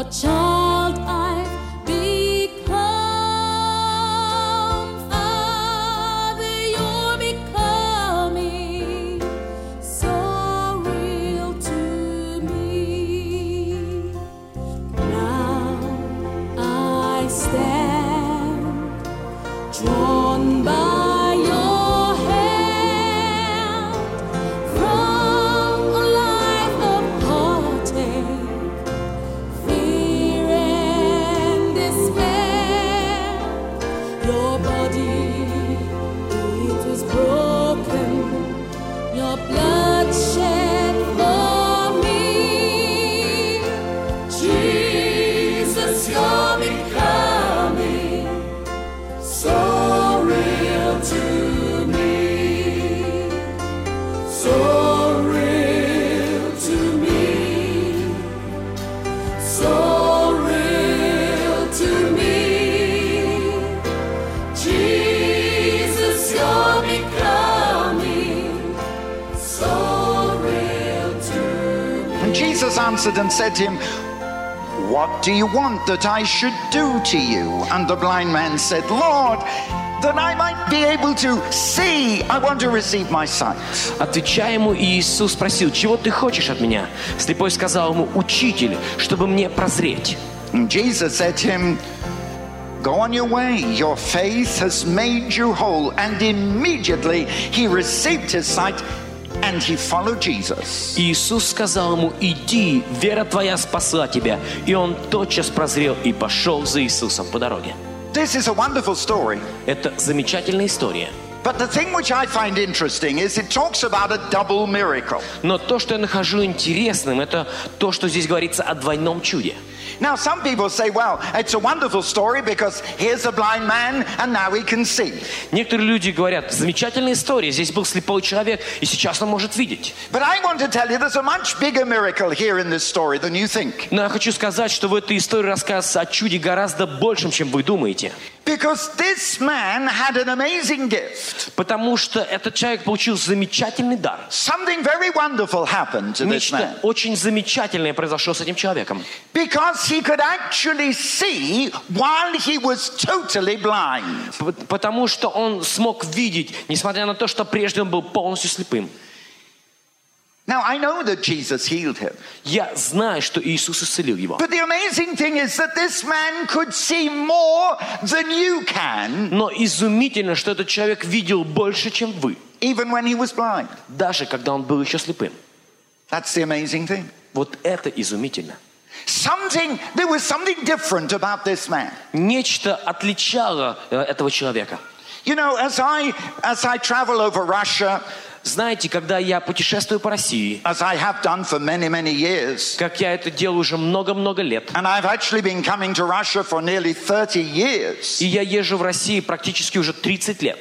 어쩜 answered and said to him, What do you want that I should do to you? And the blind man said, Lord, that I might be able to see, I want to receive my sight. Отвечая ему, Иисус спросил, чего ты хочешь от меня? Слепой сказал ему, учитель, чтобы мне прозреть. And Jesus said to him, Go on your way, your faith has made you whole. And immediately he received his sight and he followed Jesus. Иисус сказал ему, иди, вера твоя спасла тебя. И он тотчас прозрел и пошел за Иисусом по дороге. This is a wonderful story. Это замечательная история. But the thing which I find interesting is it talks about a double miracle. Но то, что я нахожу интересным, это то, что здесь говорится о двойном чуде. Now, some people say, well, it's a wonderful story because here's a blind man and now he can see. Некоторые люди говорят, замечательная история, здесь был слепой человек, и сейчас он может видеть. But I want to tell you there's a much bigger miracle here in this story than you think. Но я хочу сказать, что в этой истории рассказывается о чуде гораздо большем, чем вы думаете. Because this man had an amazing gift. Потому что этот человек получил замечательный дар. Something very wonderful happened to this man. очень замечательное произошло с этим человеком. Because he could actually see while he was totally blind. Потому что он смог видеть, несмотря на то, что прежде он был полностью слепым. Now, I know that Jesus healed him. Я знаю, что Иисус исцелил его. But the amazing thing is that this man could see more than you can, Но изумительно, что этот человек видел больше, чем вы. even when he was blind. Даже когда он был еще слепым. That's the amazing thing. Вот это изумительно. Something, there was something different about this man. Нечто отличало э, этого человека. You know, as I, as I travel over Russia, Знаете, когда я путешествую по России, as I have done for many, many years, как я это делаю уже много-много лет, and I've actually been coming to Russia for nearly 30 years, и я езжу в России практически уже 30 лет,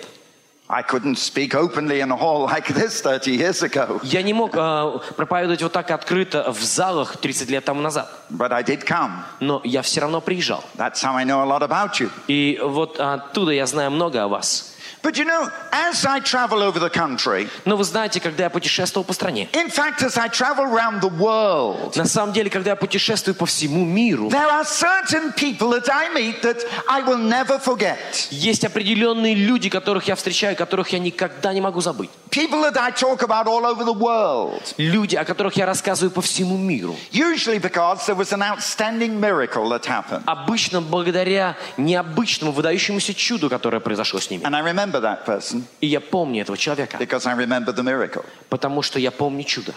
I couldn't speak openly in a hall like this 30 years ago, я не мог э, проповедовать вот так открыто в залах 30 лет тому назад. but I did come. Но я все равно приезжал. That's how I know a lot about you. И вот оттуда я знаю много о вас. But you know, as I travel over the country, Но вы знаете, когда я путешествовал по стране, in fact, as I travel around the world, на самом деле, когда я путешествую по всему миру, there are certain people that I meet that I will never forget. есть определенные люди, которых я встречаю, которых я никогда не могу забыть. People that I talk about all over the world. Люди, о которых я рассказываю по всему миру. Usually because there was an outstanding miracle that happened. Обычно благодаря необычному, выдающемуся чуду, которое произошло с ними. And I remember that person И я помню этого человека, because I remember the miracle. потому что я помню чудо.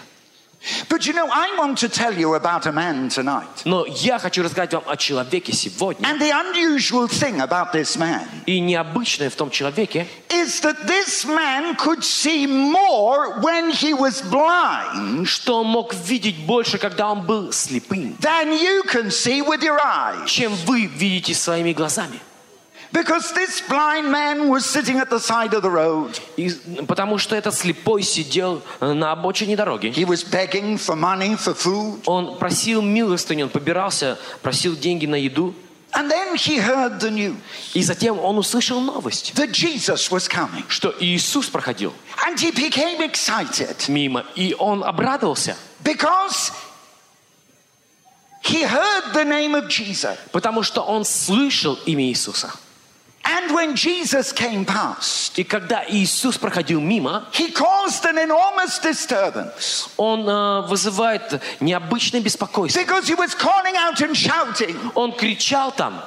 But you know, I want to tell you about a man tonight. Но я хочу рассказать вам о человеке сегодня. And the unusual thing about this man И необычное в том человеке, is that this man could see more when he was blind что он мог видеть больше, когда он был слепым, than you can see with your eyes. чем вы видите своими глазами. Because this blind man was sitting at the side of the road. И, потому что этот слепой сидел э, на обочине дороги. He was begging for money for food. Он просил милостыню, он побирался, просил деньги на еду. And then he heard the news И затем он услышал новость, that Jesus was coming. что Иисус проходил And he became excited мимо. И он обрадовался, because he heard the name of Jesus. потому что он слышал имя Иисуса. And when Jesus came past, И когда Иисус проходил мимо, he caused an enormous disturbance он э, вызывает необычное беспокойство. because he was calling out and shouting, Он кричал там,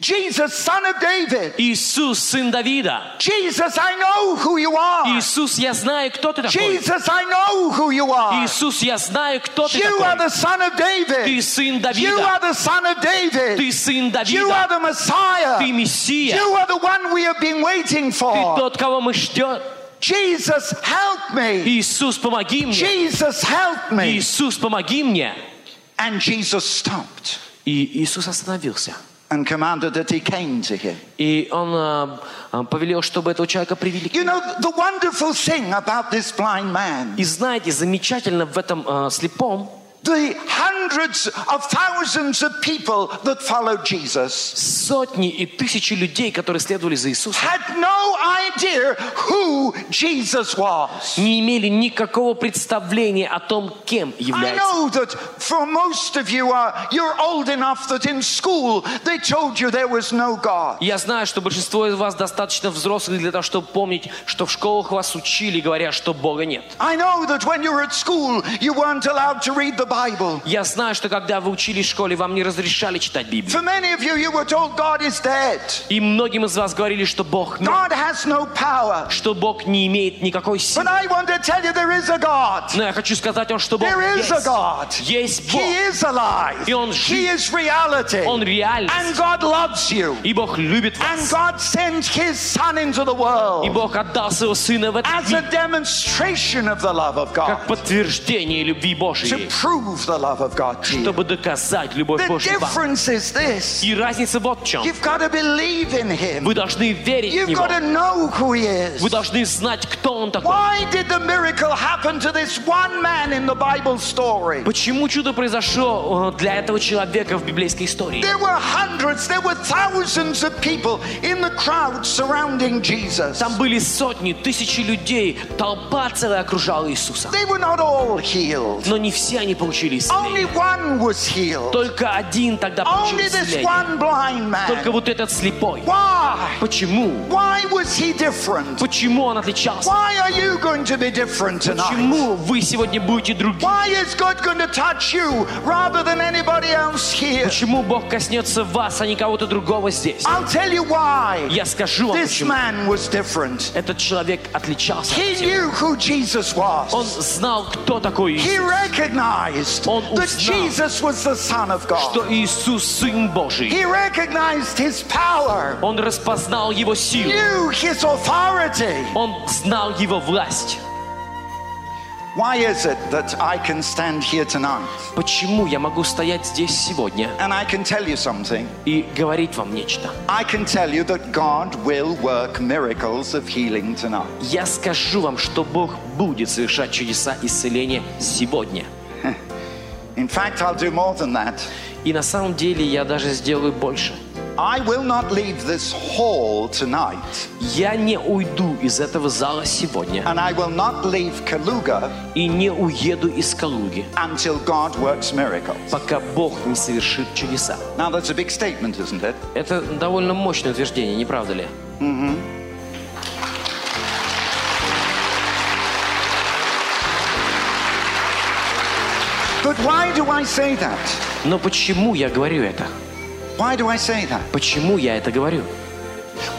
Jesus, son of David, Иисус, сын Давида, Jesus, I know who you are. Иисус, я знаю, кто ты такой. Jesus, I know who you are. Иисус, я знаю, кто ты You are такой. the son of Ты David. сын You Давида. are the son of David. Ты сын You are Давида. the Messiah. Ты Мессия. You are the one we have been waiting Ты for. тот, кого мы ждем. Jesus, help me. Иисус, помоги мне. Jesus, help me. Иисус, помоги мне. And Jesus stopped И Иисус остановился. And commanded that he came to him. И он э, э, повелел, чтобы этого человека привели к You нему. know, the wonderful thing about this blind man, И знаете, замечательно в этом э, слепом, the hundreds of thousands of people that followed Jesus сотни и тысячи людей, которые следовали за Иисусом, had no idea who Jesus was. не имели никакого представления о том, кем I является. know that for most of you are you're old enough that in school they told you there was no God. Я знаю, что большинство из вас достаточно взрослых для того, чтобы помнить, что в школах вас учили, говоря, что Бога нет. I know that when you were at school you weren't allowed to read the Bible. Я знаю, что когда вы учились в школе, вам не разрешали читать Библию. For many of you you were told God is dead. И многим из вас говорили, что Бог мертв, God has no power. что Бог не имеет никакой силы. But I want to tell you there is a God. Но я хочу сказать вам, что Бог There is a есть. God. Есть Бог. He is alive. И Он He жив. is reality. Он реальность. And God loves you. И Бог любит And вас. God sent his son into the И world Бог отдал своего Сына в этот as a мир demonstration of the love of как God. подтверждение любви To Божьей, prove the love of God to you. чтобы доказать любовь The Божью вам. difference is this. И разница вот в чем. You've got to believe in him. Вы должны верить в You've Него. got to know who he is. Вы должны знать, кто Он такой. Why did the miracle happen to this one man in the Bible story? Почему чудо произошло э, для этого человека в библейской истории? There were hundreds, there were thousands of people in the crowd surrounding Jesus. Там были сотни, тысячи людей, толпа целая окружала Иисуса. They were not all healed. Но не все они получили Only исцеление. one was healed. Только один тогда получил Only this исцеление. one blind Только man. вот этот слепой. Why? Почему? Why was he different? Почему он отличался? Why are you going to be different tonight? Почему вы сегодня будете другим? Why is God going to touch you rather than anybody else here? Почему Бог коснется вас, а не кого-то другого здесь? I'll tell you why. Я скажу вам, This почему. man was different. Этот человек отличался. He от всех. knew who Jesus Он was. знал, кто такой He Иисус. recognized Он that узнал, Jesus was the Son of Что. Иисус Сын Божий. He recognized his power, Он распознал его силу. knew his authority. Он знал его власть. Why is it that I can stand here tonight Почему я могу стоять здесь сегодня and I can tell you something? и говорить вам нечто? I can tell you that God will work miracles of healing tonight. Я скажу вам, что Бог будет совершать чудеса исцеления сегодня. In fact, I'll do more than that. И на самом деле я даже сделаю больше. I will not leave this hall tonight, Я не уйду из этого зала сегодня and I will not leave Kaluga и не уеду из Калуги, until God works miracles. пока Бог не совершит чудеса. Now, that's a big statement, isn't it? Это довольно мощное утверждение, не правда ли? But why do I say that? Но почему я говорю это? Why do I say that? Почему я это говорю?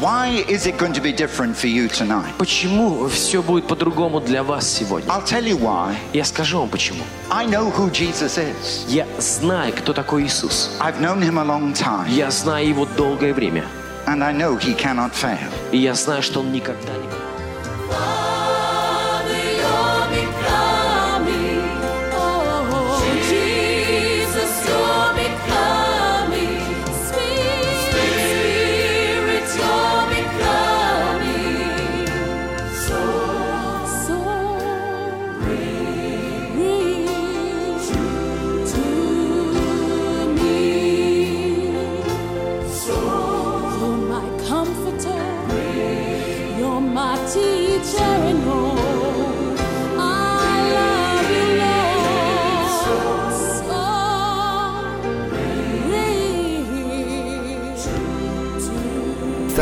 Why is it going to be different for you tonight? Почему все будет по-другому для вас сегодня? I'll tell you why. Я скажу вам почему. I know who Jesus is. Я знаю, кто такой Иисус. I've known him a long time, Я знаю его долгое время. and I know he cannot fail. И я знаю, что он никогда не...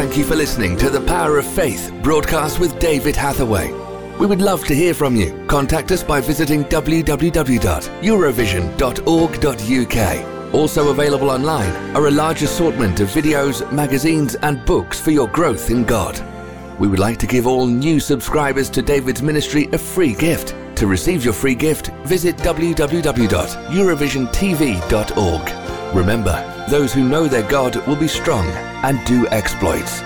Thank you for listening to The Power of Faith broadcast with David Hathaway. We would love to hear from you. Contact us by visiting www.eurovision.org.uk. Also available online are a large assortment of videos, magazines, and books for your growth in God. We would like to give all new subscribers to David's ministry a free gift. To receive your free gift, visit www.eurovisiontv.org. Remember, those who know their God will be strong and do exploits.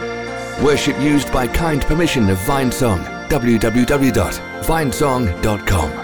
Worship used by kind permission of Vine Song, www.vinesong.com.